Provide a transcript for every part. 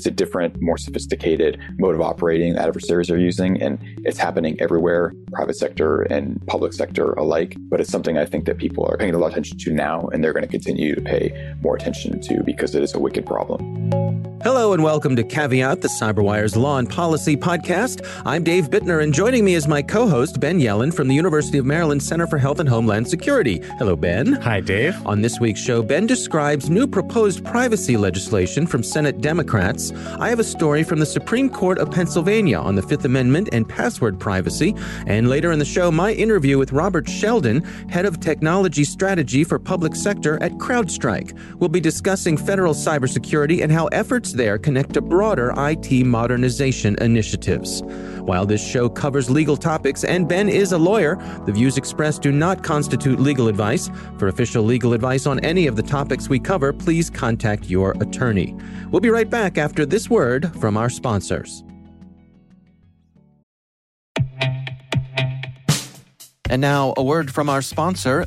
It's a different, more sophisticated mode of operating that adversaries are using, and it's happening everywhere, private sector and public sector alike. But it's something I think that people are paying a lot of attention to now, and they're going to continue to pay more attention to because it is a wicked problem. Hello and welcome to Caveat, the CyberWire's Law and Policy podcast. I'm Dave Bittner, and joining me is my co host, Ben Yelin from the University of Maryland Center for Health and Homeland Security. Hello, Ben. Hi, Dave. On this week's show, Ben describes new proposed privacy legislation from Senate Democrats. I have a story from the Supreme Court of Pennsylvania on the Fifth Amendment and password privacy. And later in the show, my interview with Robert Sheldon, head of technology strategy for public sector at CrowdStrike. We'll be discussing federal cybersecurity and how efforts there connect to broader IT modernization initiatives. While this show covers legal topics and Ben is a lawyer, the views expressed do not constitute legal advice. For official legal advice on any of the topics we cover, please contact your attorney. We'll be right back after this word from our sponsors. And now, a word from our sponsor,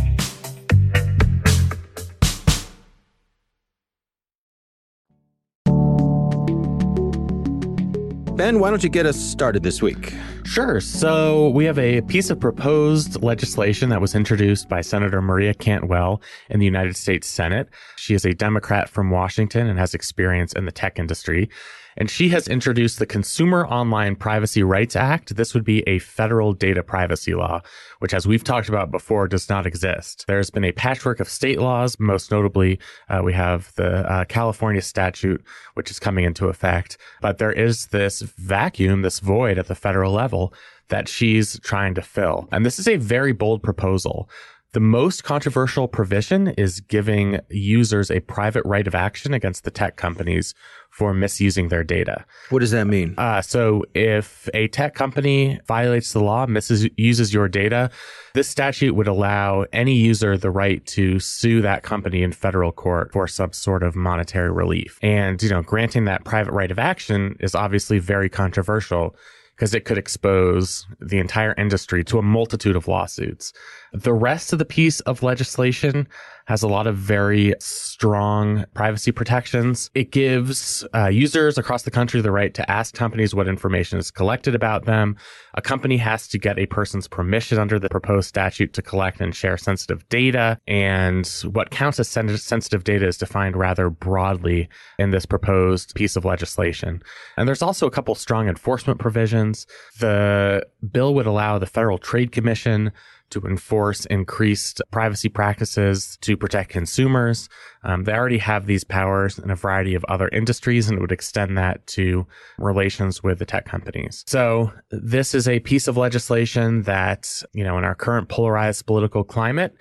Ben, why don't you get us started this week? Sure. So we have a piece of proposed legislation that was introduced by Senator Maria Cantwell in the United States Senate. She is a Democrat from Washington and has experience in the tech industry and she has introduced the Consumer Online Privacy Rights Act. This would be a federal data privacy law, which, as we've talked about before, does not exist. There's been a patchwork of state laws. Most notably, uh, we have the uh, California statute, which is coming into effect. But there is this vacuum, this void at the federal level that she's trying to fill. And this is a very bold proposal. The most controversial provision is giving users a private right of action against the tech companies for misusing their data. What does that mean? Uh, so if a tech company violates the law, misuses your data, this statute would allow any user the right to sue that company in federal court for some sort of monetary relief. And, you know, granting that private right of action is obviously very controversial because it could expose the entire industry to a multitude of lawsuits. The rest of the piece of legislation has a lot of very strong privacy protections. It gives uh, users across the country the right to ask companies what information is collected about them. A company has to get a person's permission under the proposed statute to collect and share sensitive data. And what counts as sen- sensitive data is defined rather broadly in this proposed piece of legislation. And there's also a couple strong enforcement provisions. The bill would allow the Federal Trade Commission to enforce increased privacy practices to protect consumers. Um, they already have these powers in a variety of other industries and it would extend that to relations with the tech companies. So this is a piece of legislation that, you know, in our current polarized political climate,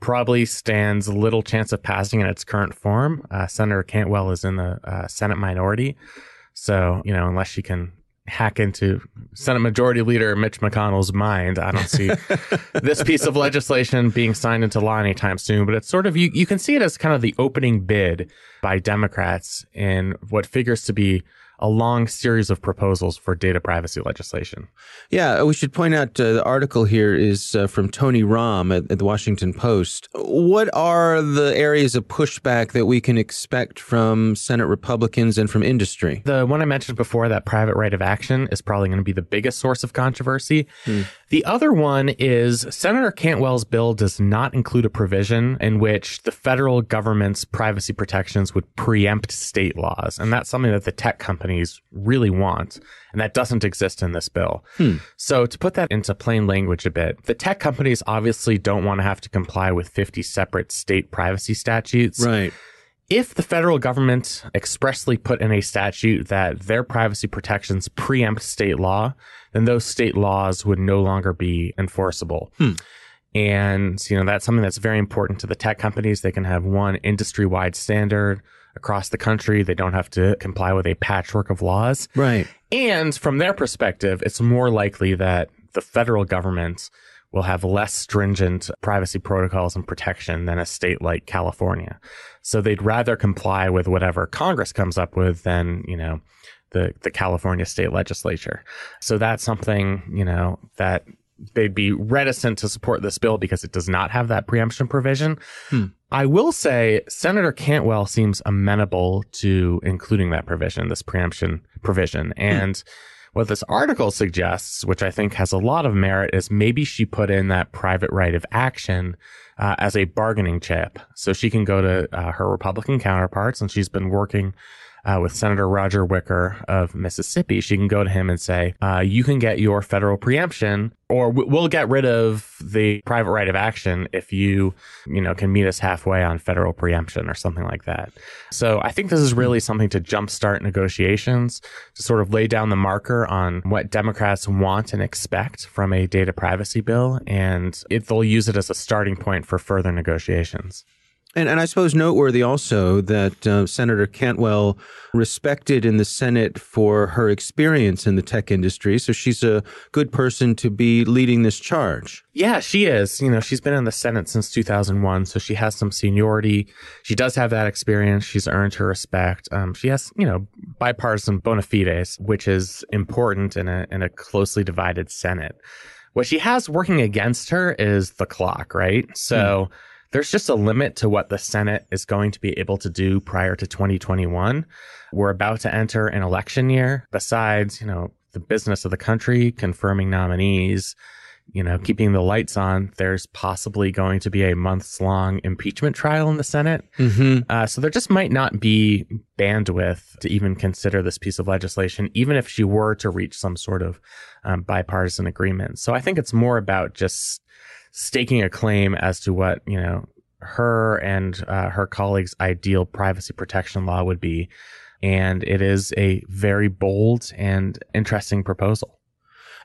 probably stands little chance of passing in its current form. Uh, Senator Cantwell is in the uh, Senate minority. So, you know, unless she can hack into Senate Majority Leader Mitch McConnell's mind. I don't see this piece of legislation being signed into law anytime soon, but it's sort of, you, you can see it as kind of the opening bid by Democrats in what figures to be a long series of proposals for data privacy legislation. Yeah, we should point out uh, the article here is uh, from Tony Romm at, at, the Washington Post. What are the areas of pushback that we can expect from Senate Republicans and from industry? The one I mentioned before, that private right of action, is probably going to be the biggest source of controversy. Hmm. The other one is Senator Cantwell's bill does not include a provision in which the federal government's privacy protections would preempt state laws. And that's something that the tech companies really want. And that doesn't exist in this bill. Hmm. So to put that into plain language a bit, the tech companies obviously don't want to have to comply with 50 separate state privacy statutes. Right. If the federal government expressly put in a statute that their privacy protections preempt state law, then those state laws would no longer be enforceable. Hmm. And, you know, that's something that's very important to the tech companies. They can have one industry wide standard across the country. They don't have to comply with a patchwork of laws. Right. And from their perspective, it's more likely that the federal government will have less stringent privacy protocols and protection than a state like California. So they'd rather comply with whatever Congress comes up with than, you know, the, the California state legislature. So that's something, you know, that they'd be reticent to support this bill because it does not have that preemption provision. Hmm. I will say Senator Cantwell seems amenable to including that provision, this preemption provision. And hmm. what this article suggests, which I think has a lot of merit, is maybe she put in that private right of action uh, as a bargaining chip. So she can go to uh, her Republican counterparts, and she's been working uh, with Senator Roger Wicker of Mississippi, she can go to him and say, uh, "You can get your federal preemption, or we'll get rid of the private right of action if you, you know, can meet us halfway on federal preemption or something like that." So I think this is really something to jumpstart negotiations, to sort of lay down the marker on what Democrats want and expect from a data privacy bill, and it, they'll use it as a starting point for further negotiations. And, and I suppose noteworthy also that uh, Senator Cantwell respected in the Senate for her experience in the tech industry. So she's a good person to be leading this charge. Yeah, she is. You know, she's been in the Senate since 2001, so she has some seniority. She does have that experience. She's earned her respect. Um, she has, you know, bipartisan bona fides, which is important in a in a closely divided Senate. What she has working against her is the clock, right? So. Hmm there's just a limit to what the Senate is going to be able to do prior to 2021. We're about to enter an election year. Besides, you know, the business of the country, confirming nominees, you know, keeping the lights on, there's possibly going to be a months long impeachment trial in the Senate. Mm-hmm. Uh, so there just might not be bandwidth to even consider this piece of legislation, even if she were to reach some sort of um, bipartisan agreement. So I think it's more about just staking a claim as to what you know her and uh, her colleagues' ideal privacy protection law would be, and it is a very bold and interesting proposal.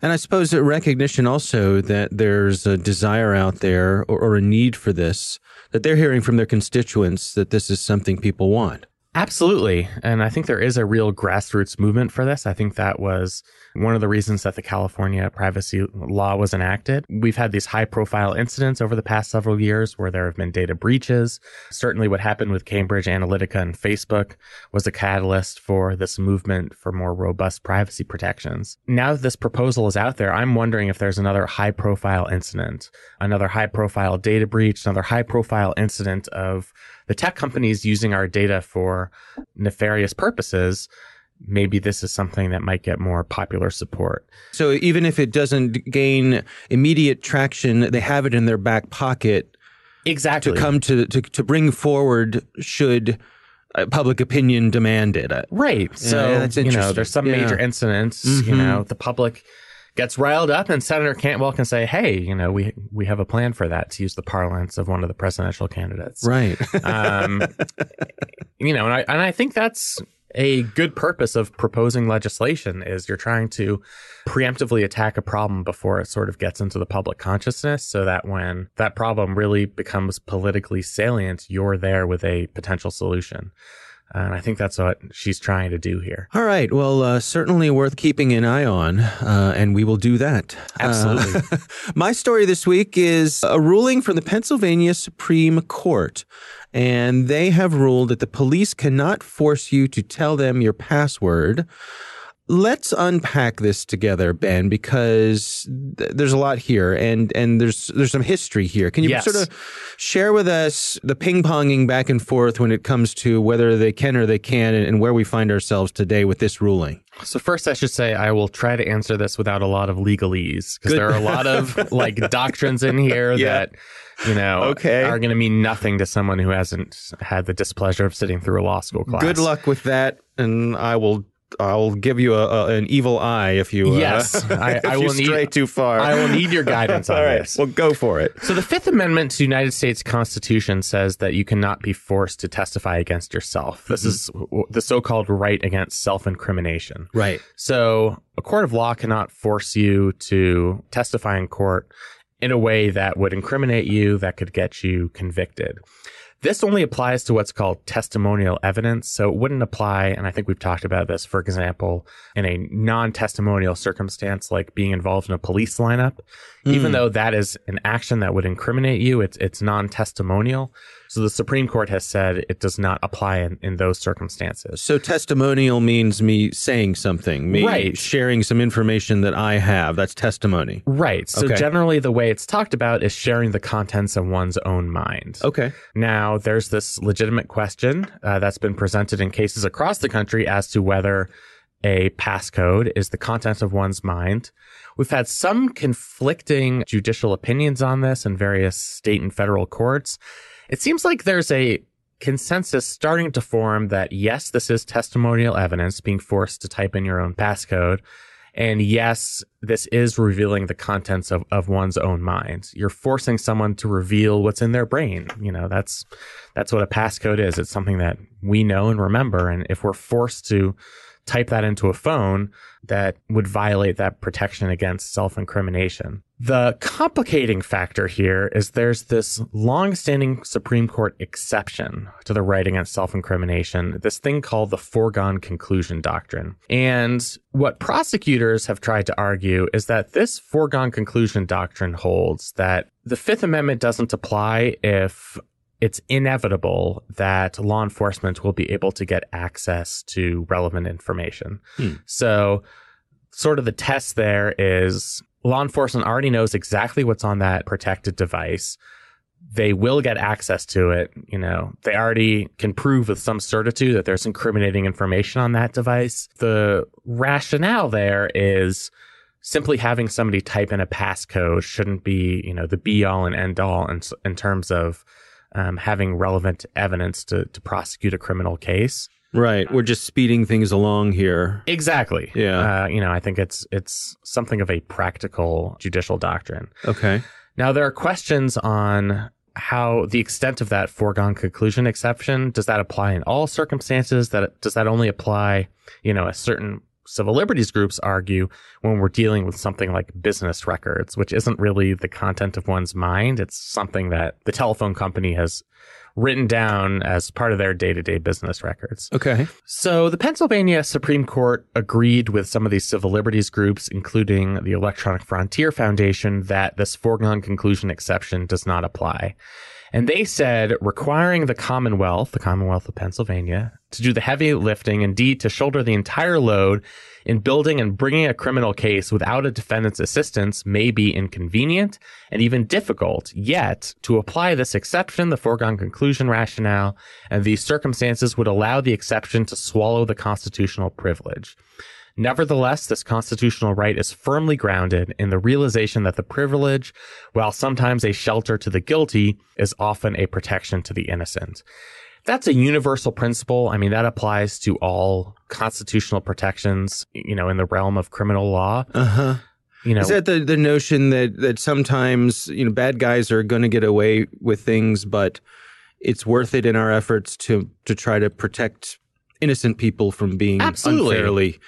And I suppose a recognition also that there's a desire out there or, or, a need for this, that they're hearing from their constituents that this is something people want. Absolutely. And I think there is a real grassroots movement for this. I think that was one of the reasons that the California privacy law was enacted. We've had these high profile incidents over the past several years where there have been data breaches. Certainly what happened with Cambridge Analytica and Facebook was a catalyst for this movement for more robust privacy protections. Now that this proposal is out there, I'm wondering if there's another high profile incident, another high profile data breach, another high profile incident of the tech companies using our data for nefarious purposes, maybe this is something that might get more popular support. So even if it doesn't gain immediate traction, they have it in their back pocket. Exactly. To come to, to, to bring forward should uh, public opinion demand it. Right. So, yeah, you know, there's some yeah. major incidents, mm-hmm. you know, the public gets riled up, and Senator Cantwell can say, "Hey, you know, we we have a plan for that." To use the parlance of one of the presidential candidates, right? um, you know, and I and I think that's a good purpose of proposing legislation is you're trying to preemptively attack a problem before it sort of gets into the public consciousness so that when that problem really becomes politically salient you're there with a potential solution And I think that's what she's trying to do here. All right. Well, uh, certainly worth keeping an eye on, uh, and we will do that. Absolutely. Uh, my story this week is a ruling from the Pennsylvania Supreme Court. And they have ruled that the police cannot force you to tell them your password let's unpack this together, Ben, because th- there's a lot here, and and there's there's some history here. Can you yes. sort of share with us the ping ponging back and forth when it comes to whether they can or they can, and, and where we find ourselves today with this ruling? So first, I should say I will try to answer this without a lot of legalese because there are a lot of like doctrines in here yeah. that you know okay. are going to mean nothing to someone who hasn't had the displeasure of sitting through a law school class. Good luck with that, and I will I'll give you a, a, an evil eye if you uh, yes I, I will need, stray too far. I will need your guidance on All right, this. Well, go for it. So the Fifth Amendment to the United States Constitution says that you cannot be forced to testify against yourself. This mm-hmm. is the so-called right against self-incrimination. Right. So a court of law cannot force you to testify in court in a way that would incriminate you, that could get you convicted. This only applies to what's called testimonial evidence. So it wouldn't apply. And I think we've talked about this, for example, in a non testimonial circumstance, like being involved in a police lineup. Mm. Even though that is an action that would incriminate you, it's, it's non testimonial. So the Supreme Court has said it does not apply in, in those circumstances. So testimonial means me saying something, me right. sharing some information that I have. That's testimony. Right. So okay. generally the way it's talked about is sharing the contents of one's own mind. Okay. Now there's this legitimate question uh, that's been presented in cases across the country as to whether a passcode is the content of one's mind. We've had some conflicting judicial opinions on this in various state and federal courts. It seems like there's a consensus starting to form that yes, this is testimonial evidence being forced to type in your own passcode. And yes, this is revealing the contents of, of one's own mind. You're forcing someone to reveal what's in their brain. You know, that's, that's what a passcode is. It's something that we know and remember. And if we're forced to type that into a phone, that would violate that protection against self incrimination. The complicating factor here is there's this long-standing Supreme Court exception to the right against self-incrimination, this thing called the foregone conclusion doctrine. And what prosecutors have tried to argue is that this foregone conclusion doctrine holds that the Fifth Amendment doesn't apply if it's inevitable that law enforcement will be able to get access to relevant information. Hmm. So sort of the test there is law enforcement already knows exactly what's on that protected device. They will get access to it. You know, they already can prove with some certitude that there's incriminating information on that device. The rationale there is simply having somebody type in a passcode shouldn't be, you know, the be all and end all in, in terms of um, having relevant evidence to, to prosecute a criminal case. Right. We're just speeding things along here. Exactly. Yeah. Uh, you know, I think it's it's something of a practical judicial doctrine. Okay. Now there are questions on how the extent of that foregone conclusion exception does that apply in all circumstances that does that only apply, you know, a certain civil liberties groups argue when we're dealing with something like business records, which isn't really the content of one's mind. It's something that the telephone company has written down as part of their day to day business records. Okay. So the Pennsylvania Supreme Court agreed with some of these civil liberties groups, including the Electronic Frontier Foundation, that this foregone conclusion exception does not apply. And they said requiring the Commonwealth, the Commonwealth of Pennsylvania, to do the heavy lifting, indeed to shoulder the entire load in building and bringing a criminal case without a defendant's assistance may be inconvenient and even difficult. Yet, to apply this exception, the foregone conclusion rationale and these circumstances would allow the exception to swallow the constitutional privilege. Nevertheless, this constitutional right is firmly grounded in the realization that the privilege, while sometimes a shelter to the guilty, is often a protection to the innocent that's a universal principle. I mean, that applies to all constitutional protections, you know, in the realm of criminal law. Uh huh. You know, is that the, the notion that, that sometimes, you know, bad guys are going to get away with things, but it's worth it in our efforts to, to try to protect innocent people from being Absolutely. unfairly,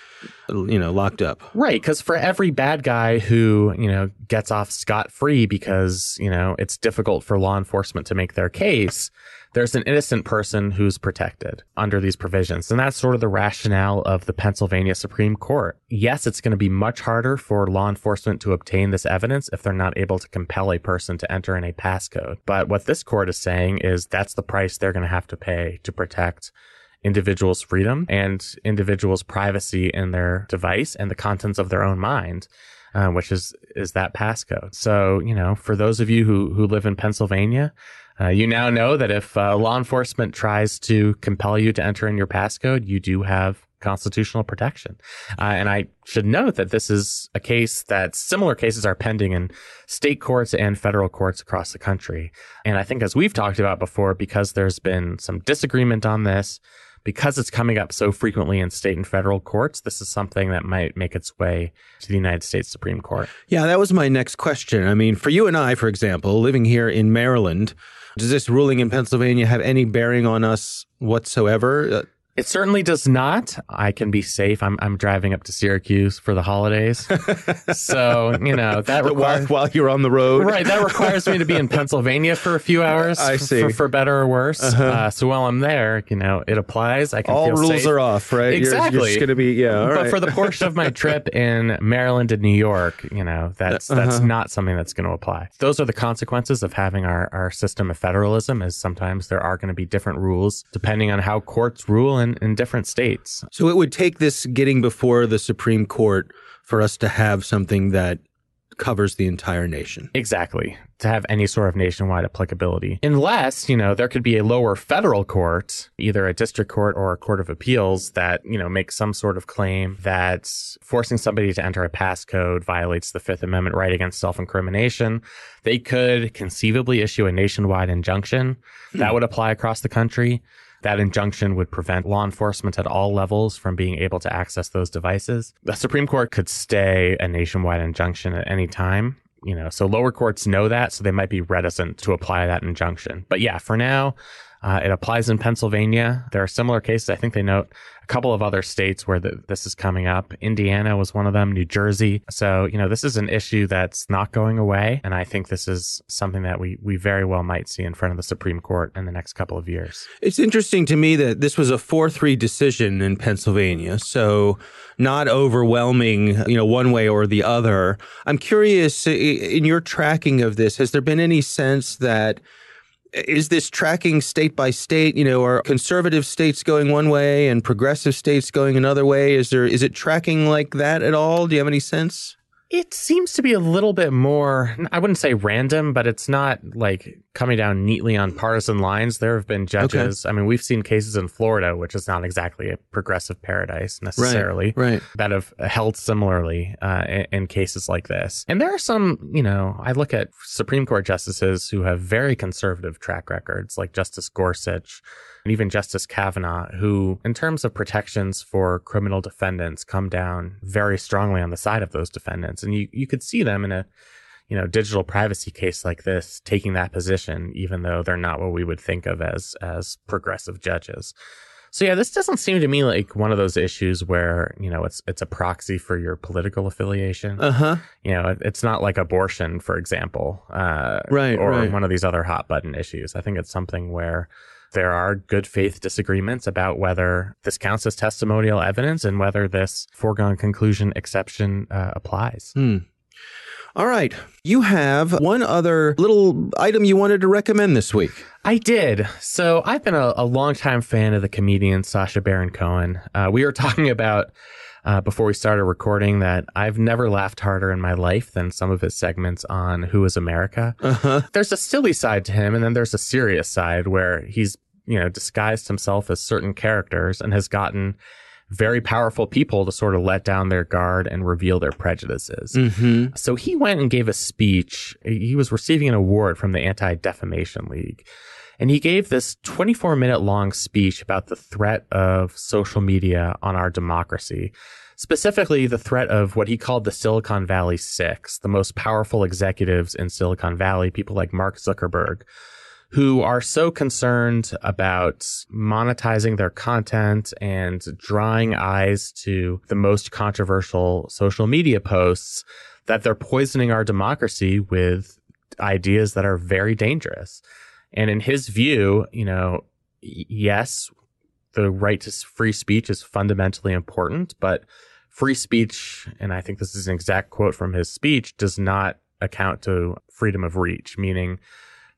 you know, locked up. Right. Because for every bad guy who, you know, gets off scot free because, you know, it's difficult for law enforcement to make their case, there's an innocent person who's protected under these provisions. And that's sort of the rationale of the Pennsylvania Supreme Court. Yes, it's going to be much harder for law enforcement to obtain this evidence if they're not able to compel a person to enter in a passcode. But what this court is saying is that's the price they're going to have to pay to protect individuals' freedom and individuals' privacy in their device and the contents of their own mind. Uh, which is is that passcode. So you know, for those of you who who live in Pennsylvania, uh, you now know that if uh, law enforcement tries to compel you to enter in your passcode, you do have constitutional protection. Uh, and I should note that this is a case that similar cases are pending in state courts and federal courts across the country. And I think, as we've talked about before, because there's been some disagreement on this, because it's coming up so frequently in state and federal courts, this is something that might make its way to the United States Supreme Court. Yeah, that was my next question. I mean, for you and I, for example, living here in Maryland, does this ruling in Pennsylvania have any bearing on us whatsoever? Uh, It certainly does not. I can be safe. I'm I'm driving up to Syracuse for the holidays, so you know that requires, while, you're on the road, right? That requires me to be in Pennsylvania for a few hours. I see, for, for better or worse. Uh-huh. Uh, so while I'm there, you know, it applies. I can all rules safe. are off, right? Exactly. You're, you're going to be yeah. but right. for the portion of my trip in Maryland and New York, you know, that's that's uh-huh. not something that's going to apply. Those are the consequences of having our our system of federalism. Is sometimes there are going to be different rules depending on how courts rule in, in different states. So it would take this getting before the Supreme Court for us to have something that covers the entire nation. Exactly. To have any sort of nationwide applicability. Unless, you know, there could be a lower federal court, either a district court or a court of appeals that, you know, makes some sort of claim that forcing somebody to enter a passcode violates the Fifth Amendment right against self-incrimination. They could conceivably issue a nationwide injunction that hmm. would apply across the country. That injunction would prevent law enforcement at all levels from being able to access those devices. The Supreme Court could stay a nationwide injunction at any time. You know, so lower courts know that, so they might be reticent to apply that injunction. But yeah, for now, uh, it applies in Pennsylvania. There are similar cases. I think they note a couple of other states where the, this is coming up. Indiana was one of them, New Jersey. So, you know, this is an issue that's not going away. And I think this is something that we, we very well might see in front of the Supreme Court in the next couple of years. It's interesting to me that this was a 4 3 decision in Pennsylvania. So, not overwhelming, you know, one way or the other. I'm curious in your tracking of this, has there been any sense that is this tracking state by state? You know, are conservative states going one way and progressive states going another way? Is there is it tracking like that at all? Do you have any sense? It seems to be a little bit more, I wouldn't say random, but it's not like coming down neatly on partisan lines. There have been judges. Okay. I mean, we've seen cases in Florida, which is not exactly a progressive paradise necessarily, right, right. that have held similarly uh, in, in, cases like this. And there are some, you know, I look at Supreme Court justices who have very conservative track records, like Justice Gorsuch and even Justice Kavanaugh, who, in terms of protections for criminal defendants, come down very strongly on the side of those defendants. And you, you could see them in a, you know, digital privacy case like this taking that position, even though they're not what we would think of as, as progressive judges. So yeah, this doesn't seem to me like one of those issues where you know it's it's a proxy for your political affiliation. Uh huh. You know, it, it's not like abortion, for example, uh, right? Or right. one of these other hot button issues. I think it's something where there are good faith disagreements about whether this counts as testimonial evidence and whether this foregone conclusion exception uh, applies. Hmm. All right. You have one other little item you wanted to recommend this week. I did. So I've been a, a longtime fan of the comedian Sacha Baron Cohen. Uh, we were talking about uh, before we started recording that I've never laughed harder in my life than some of his segments on Who is America. Uh-huh. There's a silly side to him, and then there's a serious side where he's you know disguised himself as certain characters and has gotten very powerful people to sort of let down their guard and reveal their prejudices. Mm-hmm. So he went and gave a speech. He was receiving an award from the Anti Defamation League. And he gave this 24 minute long speech about the threat of social media on our democracy. Specifically, the threat of what he called the Silicon Valley Six, the most powerful executives in Silicon Valley, people like Mark Zuckerberg, who are so concerned about monetizing their content and drawing eyes to the most controversial social media posts that they're poisoning our democracy with ideas that are very dangerous. And in his view, you know, yes, the right to free speech is fundamentally important, but free speech, and I think this is an exact quote from his speech, does not account to freedom of reach, meaning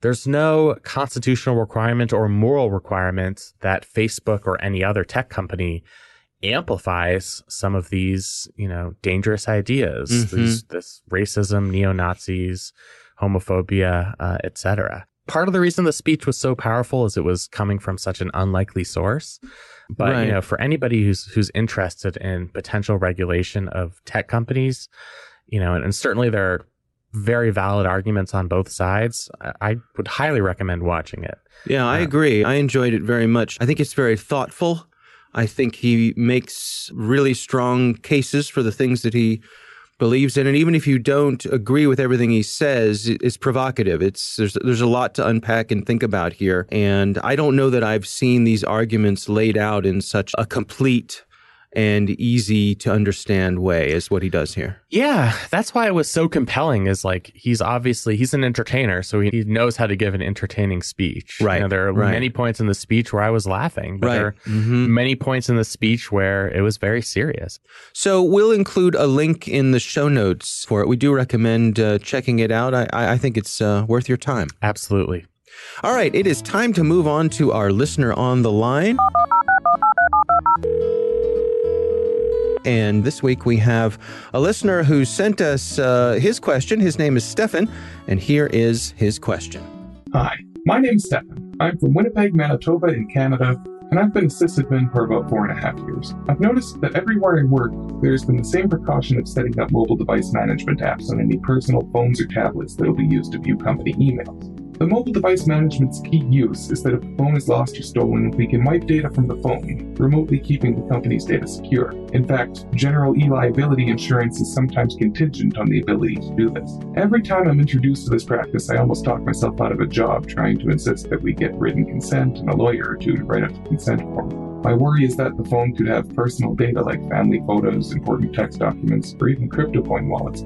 there's no constitutional requirement or moral requirement that Facebook or any other tech company amplifies some of these, you know, dangerous ideas, mm-hmm. these, this racism, neo Nazis, homophobia, uh, etc part of the reason the speech was so powerful is it was coming from such an unlikely source. But right. you know, for anybody who's who's interested in potential regulation of tech companies, you know, and, and certainly there are very valid arguments on both sides. I, would highly recommend watching it. Yeah, I uh, agree. I enjoyed it very much. I think it's very thoughtful. I think he makes really strong cases for the things that he believes in, and even if you don't agree with everything he says, it's provocative. It's there's there's a lot to unpack and think about here, and I don't know that I've seen these arguments laid out in such a complete and easy to understand way is what he does here. Yeah, that's why it was so compelling. Is like he's obviously he's an entertainer, so he, he knows how to give an entertaining speech. Right. You know, there are right. many points in the speech where I was laughing, but right. there are mm-hmm. many points in the speech where it was very serious. So we'll include a link in the show notes for it. We do recommend uh, checking it out. I, I think it's uh, worth your time. Absolutely. All right, it is time to move on to our listener on the line. And this week we have a listener who sent us uh, his question. His name is Stefan, and here is his question. Hi, my name is Stefan. I'm from Winnipeg, Manitoba, in Canada, and I've been a sysadmin for about four and a half years. I've noticed that everywhere I work, there's been the same precaution of setting up mobile device management apps on any personal phones or tablets that will be used to view company emails. The mobile device management's key use is that if a phone is lost or stolen, we can wipe data from the phone, remotely keeping the company's data secure. In fact, general e-liability insurance is sometimes contingent on the ability to do this. Every time I'm introduced to this practice, I almost talk myself out of a job trying to insist that we get written consent and a lawyer or two to write up the consent form. My worry is that the phone could have personal data like family photos, important text documents, or even crypto coin wallets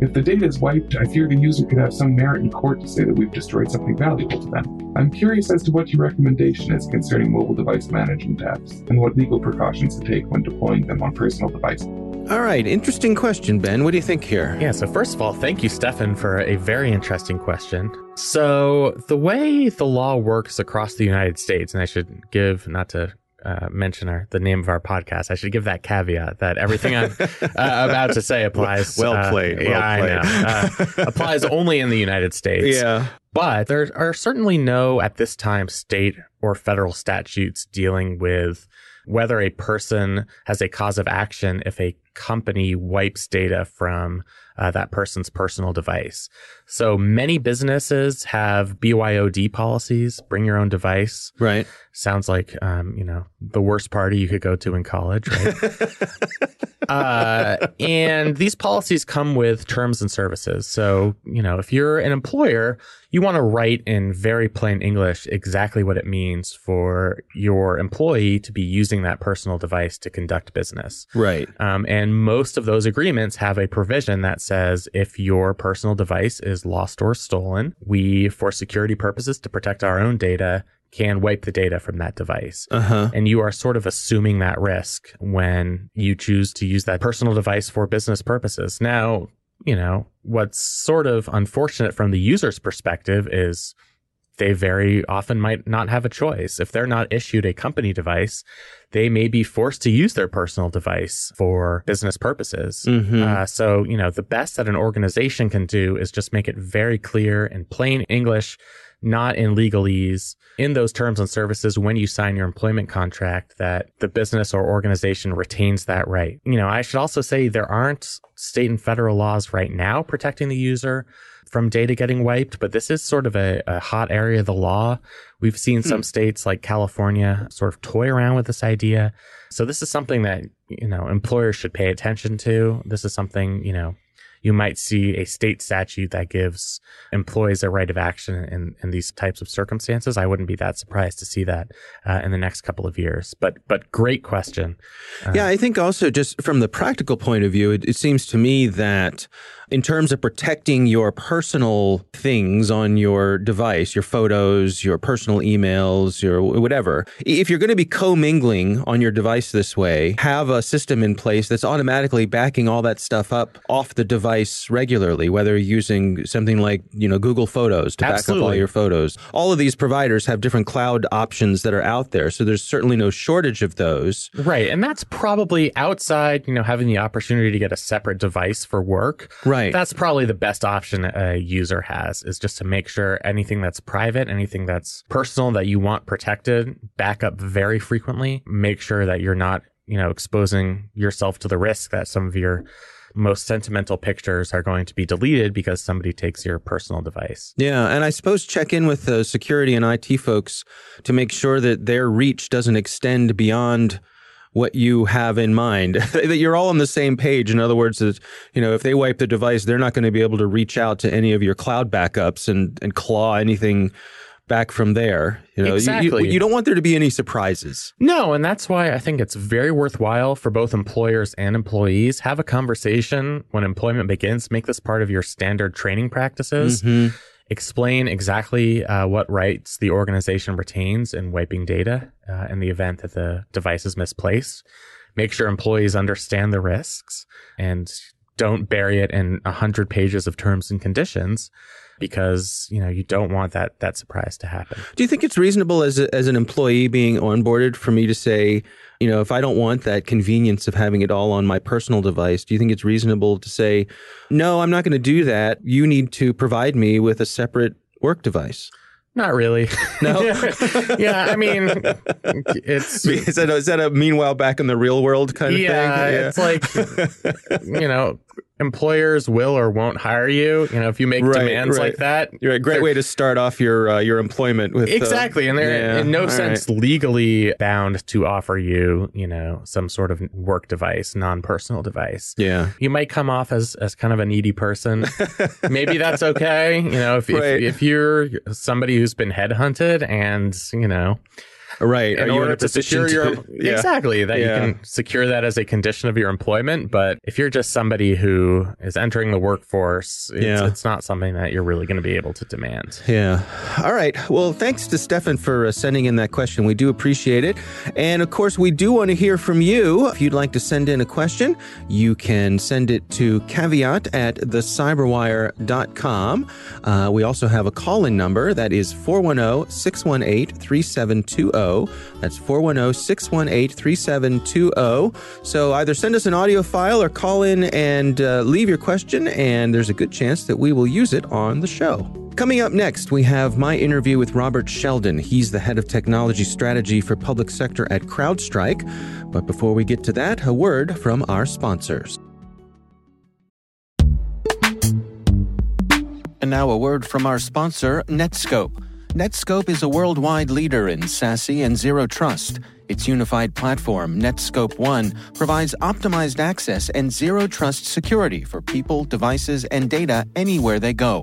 if the data is wiped, I fear the user could have some merit in court to say that we've destroyed something valuable to them. I'm curious as to what your recommendation is concerning mobile device management apps and what legal precautions to take when deploying them on personal devices. All right, interesting question, Ben. What do you think here? Yeah, so first of all, thank you, Stefan, for a very interesting question. So, the way the law works across the United States, and I should give, not to uh, mention our the name of our podcast. I should give that caveat that everything I'm uh, about to say applies. well uh, played. well yeah, played. I know. Uh, applies only in the United States. Yeah. But there are certainly no, at this time, state or federal statutes dealing with whether a person has a cause of action if a company wipes data from uh, that person's personal device. So many businesses have BYOD policies, bring your own device. Right. Sounds like, um, you know, the worst party you could go to in college, right? uh, and these policies come with terms and services. So, you know, if you're an employer, you want to write in very plain English exactly what it means for your employee to be using that personal device to conduct business. Right. Um, and most of those agreements have a provision that says if your personal device is lost or stolen, we, for security purposes to protect our own data, can wipe the data from that device. Uh-huh. And you are sort of assuming that risk when you choose to use that personal device for business purposes. Now, you know, what's sort of unfortunate from the user's perspective is they very often might not have a choice. If they're not issued a company device, they may be forced to use their personal device for business purposes. Mm-hmm. Uh, so, you know, the best that an organization can do is just make it very clear in plain English, not in legalese, in those terms and services when you sign your employment contract that the business or organization retains that right. You know, I should also say there aren't state and federal laws right now protecting the user from data getting wiped, but this is sort of a, a hot area of the law. We've seen some hmm. states like California sort of toy around with this idea. So this is something that, you know, employers should pay attention to. This is something, you know, you might see a state statute that gives employees a right of action in, in these types of circumstances. I wouldn't be that surprised to see that uh, in the next couple of years. But but great question. Uh, yeah, I think also just from the practical point of view, it, it seems to me that in terms of protecting your personal things on your device, your photos, your personal emails, your whatever, if you're going to be commingling on your device this way, have a system in place that's automatically backing all that stuff up off the device regularly, whether you're using something like, you know, Google Photos to Absolutely. back up all your photos. All of these providers have different cloud options that are out there. So there's certainly no shortage of those. Right. And that's probably outside, you know, having the opportunity to get a separate device for work. Right. Right. That's probably the best option a user has is just to make sure anything that's private, anything that's personal that you want protected, back up very frequently. Make sure that you're not, you know, exposing yourself to the risk that some of your most sentimental pictures are going to be deleted because somebody takes your personal device. Yeah, and I suppose check in with the security and IT folks to make sure that their reach doesn't extend beyond what you have in mind. That you're all on the same page. In other words that you know if they wipe the device they're not going to be able to reach out to any of your cloud backups and and claw anything back from there. You know exactly. you, you, you don't want there to be any surprises. No and that's why i think it's very worthwhile for both employers and employees. Have a conversation when employment begins. Make this part of your standard training practices. Mm-hmm explain exactly uh, what rights the organization retains in wiping data uh, in the event that the device is misplaced. Make sure employees understand the risks and don't bury it in a hundred pages of terms and conditions because you know you don't want that that surprise to happen. Do you think it's reasonable as a, as an employee being onboarded for me to say, you know, if I don't want that convenience of having it all on my personal device, do you think it's reasonable to say, no, I'm not going to do that. You need to provide me with a separate work device? Not really. No. yeah, I mean, it's is that, a, is that a meanwhile back in the real world kind of yeah, thing? Yeah, it's like you know, employers will or won't hire you. You know, if you make right, demands right. like that, you're a great way to start off your uh, your employment with exactly, uh, and they're yeah, in no sense right. legally bound to offer you, you know, some sort of work device, non-personal device. Yeah, you might come off as as kind of a needy person. Maybe that's okay. You know, if, if if you're somebody who's been headhunted and you know right. In Are order to secure your yeah. exactly that yeah. you can secure that as a condition of your employment but if you're just somebody who is entering the workforce it's, yeah. it's not something that you're really going to be able to demand. Yeah. All right. Well thanks to stefan for uh, sending in that question. We do appreciate it. And of course we do want to hear from you. If you'd like to send in a question you can send it to caveat at thecyberwire.com uh, we also have a call-in number that is 410-618-3720 that's 410 618 3720. So either send us an audio file or call in and uh, leave your question, and there's a good chance that we will use it on the show. Coming up next, we have my interview with Robert Sheldon. He's the head of technology strategy for public sector at CrowdStrike. But before we get to that, a word from our sponsors. And now a word from our sponsor, Netskope. Netskope is a worldwide leader in SASE and Zero Trust. Its unified platform, Netskope One, provides optimized access and zero trust security for people, devices, and data anywhere they go,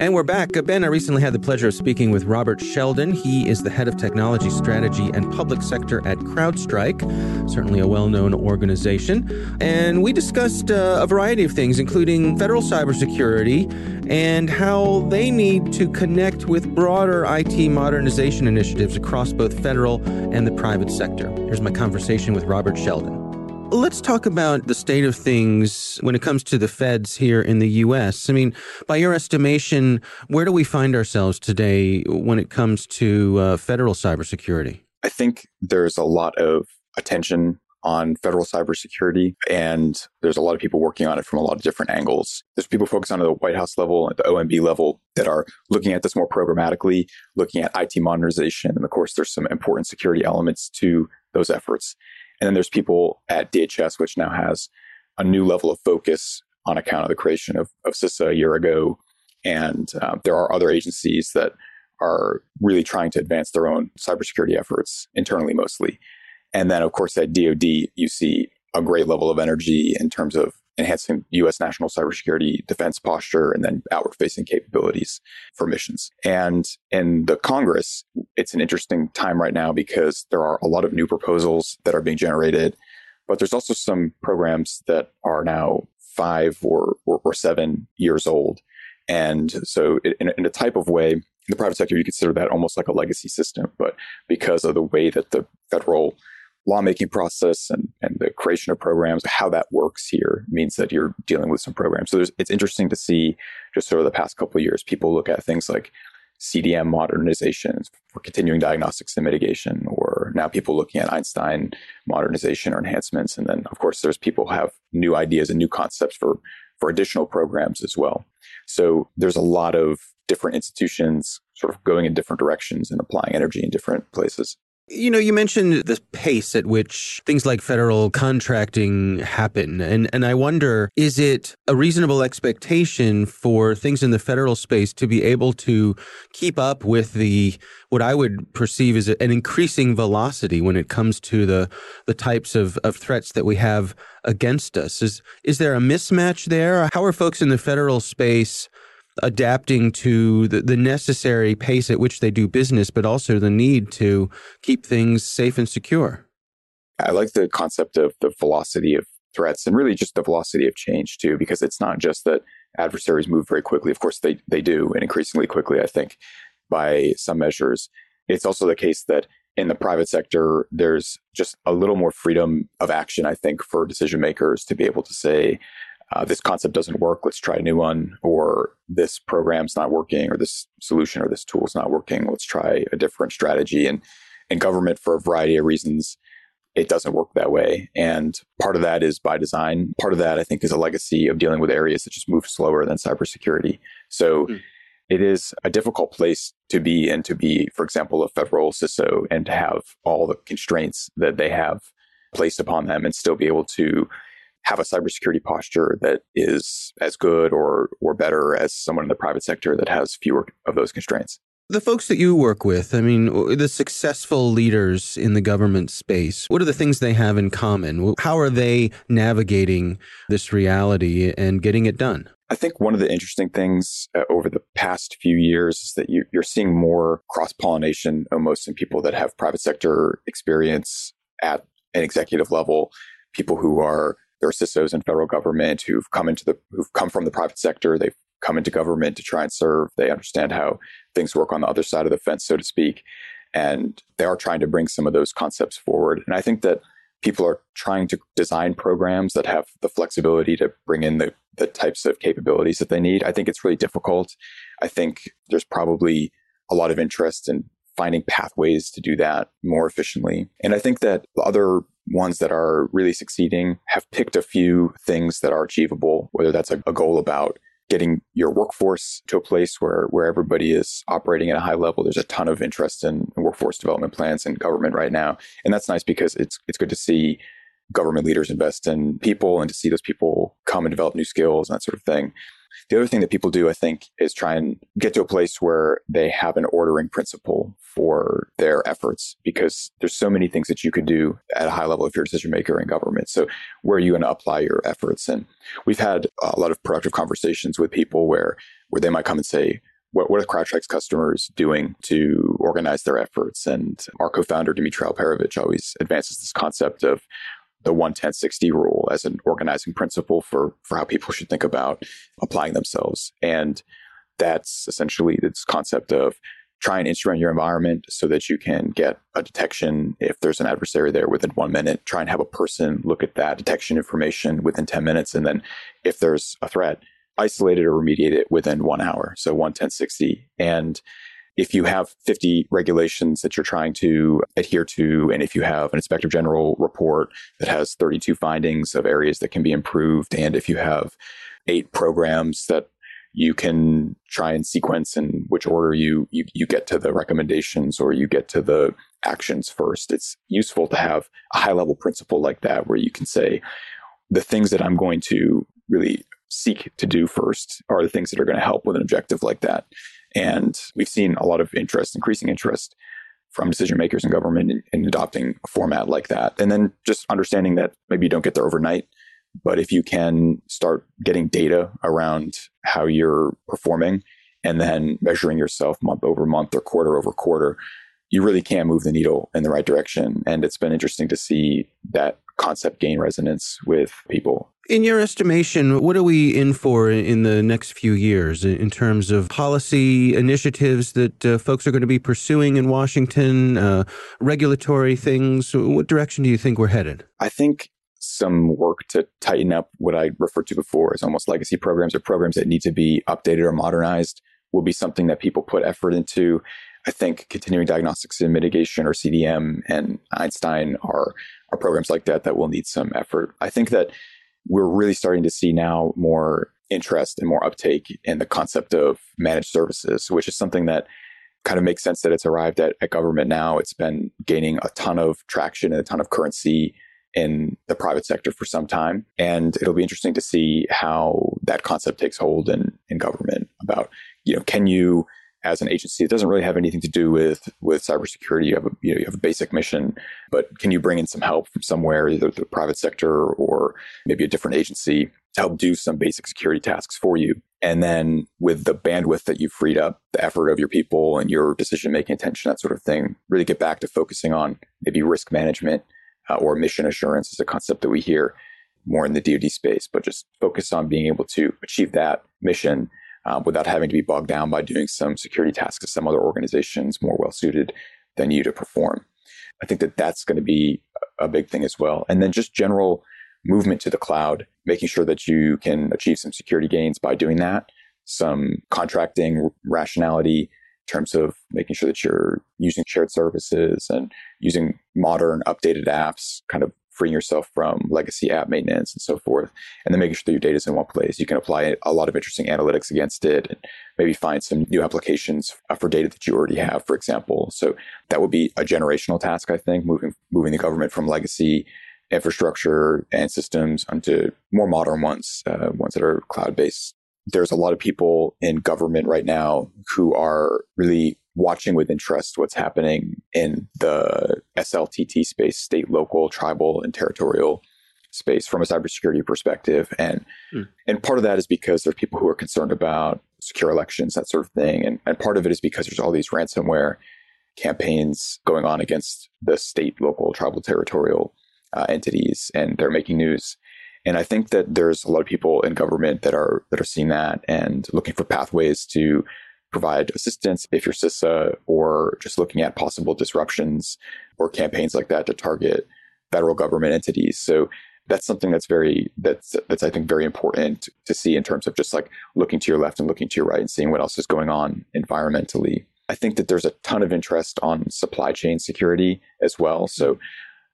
And we're back. Ben, I recently had the pleasure of speaking with Robert Sheldon. He is the head of technology strategy and public sector at CrowdStrike, certainly a well known organization. And we discussed uh, a variety of things, including federal cybersecurity and how they need to connect with broader IT modernization initiatives across both federal and the private sector. Here's my conversation with Robert Sheldon. Let's talk about the state of things when it comes to the feds here in the U.S. I mean, by your estimation, where do we find ourselves today when it comes to uh, federal cybersecurity? I think there's a lot of attention on federal cybersecurity. And there's a lot of people working on it from a lot of different angles. There's people focused on the White House level, at the OMB level that are looking at this more programmatically, looking at IT modernization. And of course, there's some important security elements to those efforts. And then there's people at DHS, which now has a new level of focus on account of the creation of, of CISA a year ago. And uh, there are other agencies that are really trying to advance their own cybersecurity efforts internally mostly. And then, of course, at DoD, you see a great level of energy in terms of enhancing U.S. national cybersecurity defense posture and then outward facing capabilities for missions. And in the Congress, it's an interesting time right now because there are a lot of new proposals that are being generated, but there's also some programs that are now five or, or, or seven years old. And so, in, in a type of way, in the private sector, you consider that almost like a legacy system. But because of the way that the federal lawmaking process and, and the creation of programs, how that works here means that you're dealing with some programs. So it's interesting to see just sort of the past couple years, people look at things like CDM modernizations for continuing diagnostics and mitigation, or now people looking at Einstein modernization or enhancements. And then, of course, there's people who have new ideas and new concepts for, for additional programs as well. So there's a lot of different institutions sort of going in different directions and applying energy in different places. You know, you mentioned the pace at which things like federal contracting happen. And, and I wonder, is it a reasonable expectation for things in the federal space to be able to keep up with the, what I would perceive as an increasing velocity when it comes to the, the types of, of threats that we have against us? Is, is there a mismatch there? How are folks in the federal space adapting to the, the necessary pace at which they do business, but also the need to keep things safe and secure. I like the concept of the velocity of threats and really just the velocity of change too, because it's not just that adversaries move very quickly. Of course, they, they do, and increasingly quickly, I think, by some measures. It's also the case that in the private sector, there's just a little more freedom of action, I think, for decision makers to be able to say, uh, this concept doesn't work, let's try a new one, or this program's not working, or this solution or this tool's not working, let's try a different strategy. And in government, for a variety of reasons, it doesn't work that way. And part of that is by design. Part of that, I think, is a legacy of dealing with areas that just move slower than cybersecurity. So mm. it is a difficult place to be and to be, for example, a federal CISO and to have all the constraints that they have placed upon them and still be able to have a cybersecurity posture that is as good or or better as someone in the private sector that has fewer of those constraints. The folks that you work with, I mean, the successful leaders in the government space, what are the things they have in common? How are they navigating this reality and getting it done? I think one of the interesting things uh, over the past few years is that you, are seeing more cross pollination almost in people that have private sector experience at an executive level, people who are there are CISOs in federal government who've come into the who've come from the private sector. They've come into government to try and serve. They understand how things work on the other side of the fence, so to speak, and they are trying to bring some of those concepts forward. And I think that people are trying to design programs that have the flexibility to bring in the the types of capabilities that they need. I think it's really difficult. I think there's probably a lot of interest in finding pathways to do that more efficiently. And I think that other ones that are really succeeding have picked a few things that are achievable, whether that's a, a goal about getting your workforce to a place where, where everybody is operating at a high level. There's a ton of interest in workforce development plans in government right now. And that's nice because it's, it's good to see government leaders invest in people and to see those people come and develop new skills and that sort of thing. The other thing that people do, I think, is try and get to a place where they have an ordering principle for their efforts because there's so many things that you could do at a high level if you're a decision maker in government. So where are you going to apply your efforts? And we've had a lot of productive conversations with people where, where they might come and say, what, what are CrowdStrike's customers doing to organize their efforts? And our co-founder, Dmitri Alperovitch, always advances this concept of the 11060 rule as an organizing principle for, for how people should think about applying themselves. And that's essentially this concept of try and instrument your environment so that you can get a detection if there's an adversary there within one minute. Try and have a person look at that detection information within 10 minutes. And then if there's a threat, isolate it or remediate it within one hour. So 11060. And if you have 50 regulations that you're trying to adhere to, and if you have an inspector general report that has 32 findings of areas that can be improved, and if you have eight programs that you can try and sequence in which order you, you, you get to the recommendations or you get to the actions first. It's useful to have a high level principle like that where you can say the things that I'm going to really seek to do first are the things that are going to help with an objective like that. And we've seen a lot of interest, increasing interest from decision makers in government in, in, adopting a format like that. And then just understanding that maybe you don't get there overnight, but if you can start getting data around how you're performing and then measuring yourself month over month or quarter over quarter, you really can move the needle in the right direction. And it's been interesting to see that concept gain resonance with people. In your estimation, what are we in for in the next few years in terms of policy initiatives that uh, folks are going to be pursuing in Washington, uh, regulatory things? What direction do you think we're headed? I think some work to tighten up what I referred to before as almost legacy programs or programs that need to be updated or modernized will be something that people put effort into. I think continuing diagnostics and mitigation or CDM and Einstein are, are programs like that that will need some effort. I think that we're really starting to see now more interest and more uptake in the concept of managed services, which is something that kind of makes sense that it's arrived at, at government now. It's been gaining a ton of traction and a ton of currency in the private sector for some time. And it'll be interesting to see how that concept takes hold in, in government about, you know, can you as an agency. It doesn't really have anything to do with with cybersecurity. You have a you, know, you have a basic mission, but can you bring in some help from somewhere, either the private sector or maybe a different agency, to help do some basic security tasks for you? And then with the bandwidth that you've freed up, the effort of your people and your decision making attention, that sort of thing, really get back to focusing on maybe risk management uh, or mission assurance is a concept that we hear more in the DoD space, but just focus on being able to achieve that mission uh, without having to be bogged down by doing some security tasks that some other organizations more well suited than you to perform. I think that that's going to be a big thing as well. And then just general movement to the cloud, making sure that you can achieve some security gains by doing that, some contracting rationality in terms of making sure that you're using shared services and using modern updated apps, kind of freeing yourself from legacy app maintenance and so forth, and then making sure that your data is in one place. You can apply a lot of interesting analytics against it and maybe find some new applications uh, for data that you already have, for example. So that would be a generational task, I think, moving moving the government from legacy infrastructure and systems onto more modern ones, uh, ones that are cloud based. There's a lot of people in government right now who are really watching with interest what's happening in the SLTT space, state, local, tribal, and territorial space from a cybersecurity perspective. And mm. and part of that is because there are people who are concerned about secure elections, that sort of thing. And, and part of it is because there's all these ransomware campaigns going on against the state, local, tribal, territorial uh, entities, and they're making news. And I think that there's a lot of people in government that are that are seeing that and looking for pathways to provide assistance if you're CISA or just looking at possible disruptions or campaigns like that to target federal government entities. So that's something that's very that's that's I think very important to see in terms of just like looking to your left and looking to your right and seeing what else is going on environmentally. I think that there's a ton of interest on supply chain security as well. So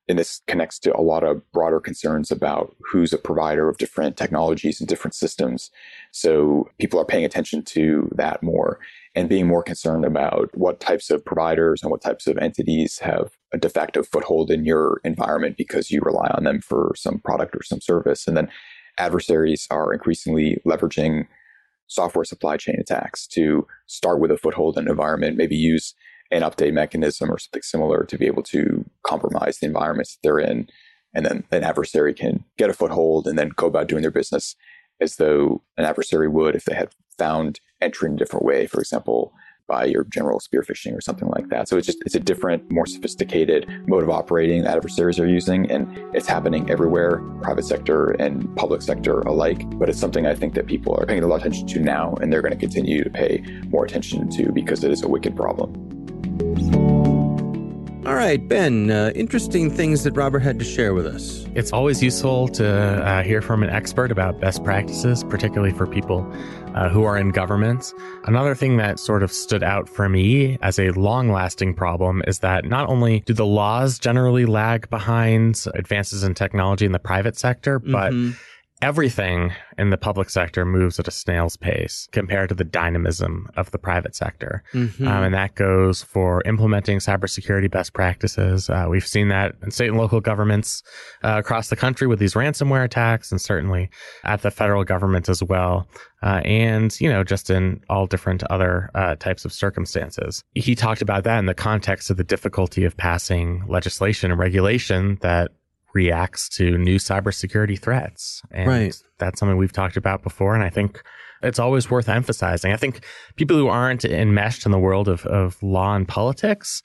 and this connects to a lot of broader concerns about who's a provider of different technologies and different systems. So people are paying attention to that more and being more concerned about what types of providers and what types of entities have a de facto foothold in your environment because you rely on them for some product or some service. And then adversaries are increasingly leveraging software supply chain attacks to start with a foothold in an environment, maybe use an update mechanism or something similar to be able to compromise the environments that they're in. And then an adversary can get a foothold and then go about doing their business as though an adversary would if they had found entry in a different way, for example, by your general spearphishing or something like that. So it's just it's a different, more sophisticated mode of operating that adversaries are using, and it's happening everywhere, private sector and public sector alike. But it's something I think that people are paying a lot of attention to now, and they're going to continue to pay more attention to because it is a wicked problem. All right, Ben, uh, interesting things that Robert had to share with us. It's always useful to uh, hear from an expert about best practices, particularly for people uh, who are in governments. Another thing that sort of stood out for me as a long lasting problem is that not only do the laws generally lag behind advances in technology in the private sector, but mm-hmm everything in the public sector moves at a snail's pace compared to the dynamism of the private sector. Mm-hmm. Um, and that goes for implementing cybersecurity best practices. Uh, we've seen that in state and local governments uh, across the country with these ransomware attacks, and certainly at the federal government as well. Uh, and, you know, just in all different other uh, types of circumstances. He talked about that in the context of the difficulty of passing legislation and regulation that reacts to new cybersecurity threats. And right. that's something we've talked about before. And I think it's always worth emphasizing. I think people who aren't enmeshed in the world of, of law and politics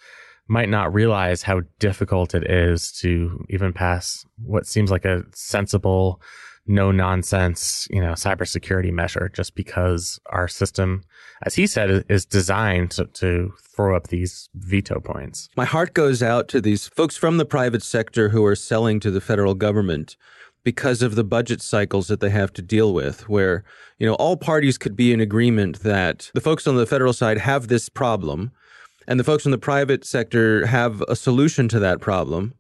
might not realize how difficult it is to even pass what seems like a sensible, no nonsense, you know, cybersecurity measure just because our system, as he said, is designed to, to throw up these veto points. My heart goes out to these folks from the private sector who are selling to the federal government because of the budget cycles that they have to deal with where you know all parties could be in agreement that the folks on the federal side have this problem and the folks in the private sector have a solution to that problem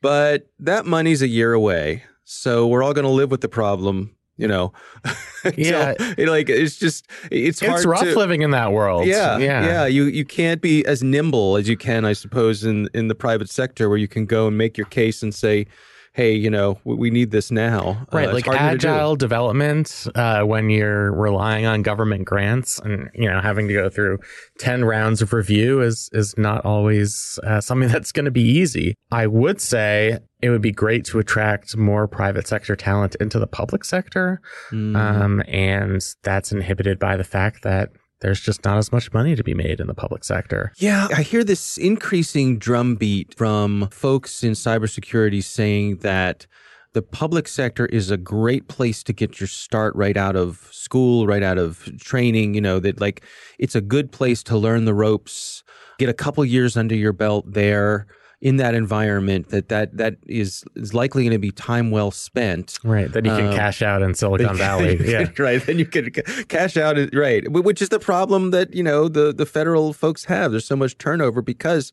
but that money's a year away so we're all going to live with the problem you know? Yeah. so, like it's just it's hard it's rough to, living in that world. Yeah yeah. yeah. You you can't be as nimble as you can i suppose in in the private sector where you can go and make your case and say hey, you know, we need this now. Uh, right, uh, like agile development uh, when you're relying on government grants and you know having to go through ten rounds of review is is not always uh, something that's going to be easy. I would say it would be great to attract more private sector talent into the public sector, mm. um, and that's inhibited by the fact that there's just not as much money to be made in the public sector. Yeah, I hear this increasing drumbeat from folks in cybersecurity saying that the public sector is a great place to get your start right out of school, right out of training, you know, that like it's a good place to learn the ropes, get a couple years under your belt there in that environment that that that is is likely going to be time well spent. Right. Then you can um, cash out in Silicon Valley. yeah. right. Then you can cash out. Right. Which is the problem that you know the the federal folks have. There's so much turnover because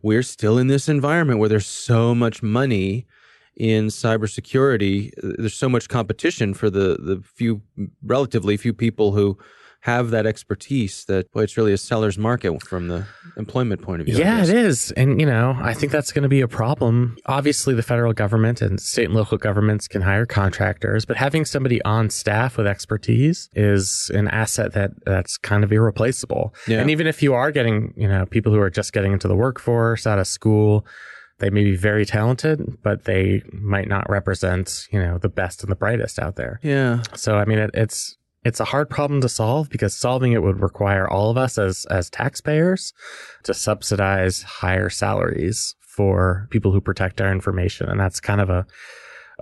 we're still in this environment where there's so much money in cybersecurity. There's so much competition for the the few relatively few people who have that expertise that boy, it's really a seller's market from the employment point of view. Yeah, it is. And, you know, I think that's going to be a problem. Obviously, the federal government and state and local governments can hire contractors, but having somebody on staff with expertise is an asset that that's kind of irreplaceable. Yeah. And even if you are getting, you know, people who are just getting into the workforce out of school, they may be very talented, but they might not represent, you know, the best and the brightest out there. Yeah. So, I mean, it, it's, it's a hard problem to solve because solving it would require all of us as as taxpayers to subsidize higher salaries for people who protect our information. And that's kind of a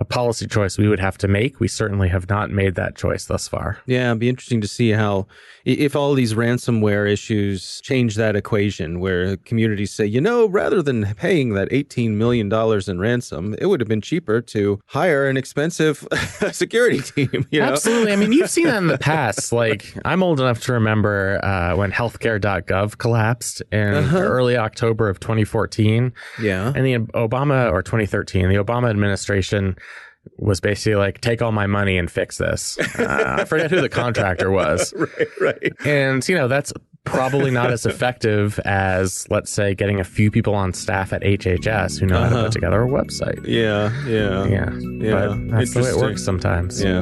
a policy choice we would have to make. We certainly have not made that choice thus far. Yeah, it'd be interesting to see how, if all these ransomware issues change that equation, where communities say, you know, rather than paying that $18 million in ransom, it would have been cheaper to hire an expensive security team. You know? Absolutely. I mean, you've seen that in the past. Like, I'm old enough to remember uh, when healthcare.gov collapsed in uh-huh. early October of 2014. Yeah. And the Obama, or 2013, the Obama administration was basically like, take all my money and fix this. Uh, I forget who the contractor was. right, right. And, you know, that's probably not as effective as, let's say, getting a few people on staff at HHS who know uh-huh. how to put uh-huh. together a website. Yeah, yeah. Yeah. Yeah. But that's the way it works sometimes. Yeah.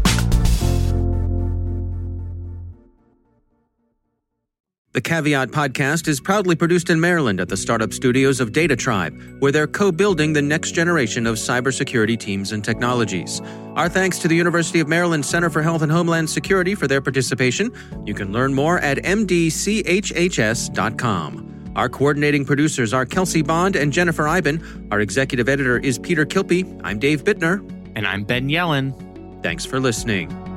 The Caveat podcast is proudly produced in Maryland at the startup studios of DataTribe, where they're co building the next generation of cybersecurity teams and technologies. Our thanks to the University of Maryland Center for Health and Homeland Security for their participation. You can learn more at mdchhs.com. Our coordinating producers are Kelsey Bond and Jennifer Eiben. Our executive editor is Peter Kilpe. I'm Dave Bittner. And I'm Ben Yelin. Thanks for listening.